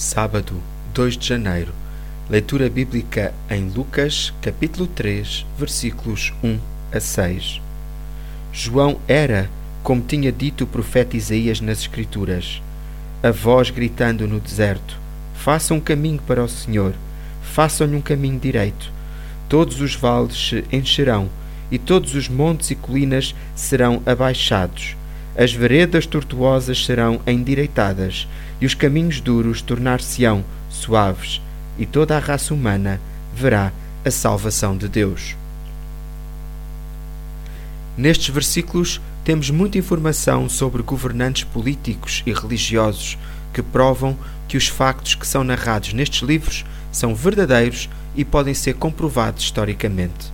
Sábado, 2 de janeiro. Leitura bíblica em Lucas, capítulo 3, versículos 1 a 6. João era, como tinha dito o profeta Isaías nas Escrituras, a voz gritando no deserto: Façam um caminho para o Senhor, façam-lhe um caminho direito. Todos os vales se encherão e todos os montes e colinas serão abaixados as veredas tortuosas serão endireitadas, e os caminhos duros tornar-se-ão suaves, e toda a raça humana verá a salvação de Deus. Nestes versículos temos muita informação sobre governantes políticos e religiosos que provam que os factos que são narrados nestes livros são verdadeiros e podem ser comprovados historicamente.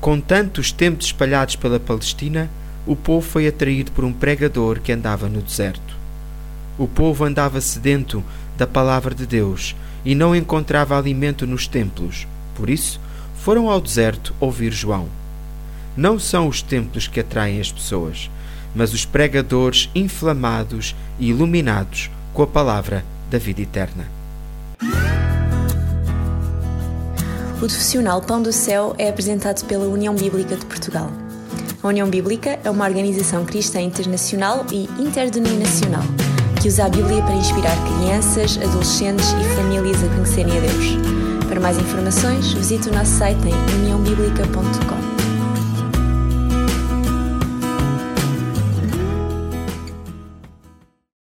Com tantos tempos espalhados pela Palestina, o povo foi atraído por um pregador que andava no deserto. O povo andava sedento da palavra de Deus e não encontrava alimento nos templos. Por isso, foram ao deserto ouvir João. Não são os templos que atraem as pessoas, mas os pregadores inflamados e iluminados com a palavra da vida eterna. O profissional Pão do Céu é apresentado pela União Bíblica de Portugal. A União Bíblica é uma organização cristã internacional e interdenominacional que usa a Bíblia para inspirar crianças, adolescentes e famílias a conhecerem a Deus. Para mais informações, visite o nosso site em uniãobíblica.com.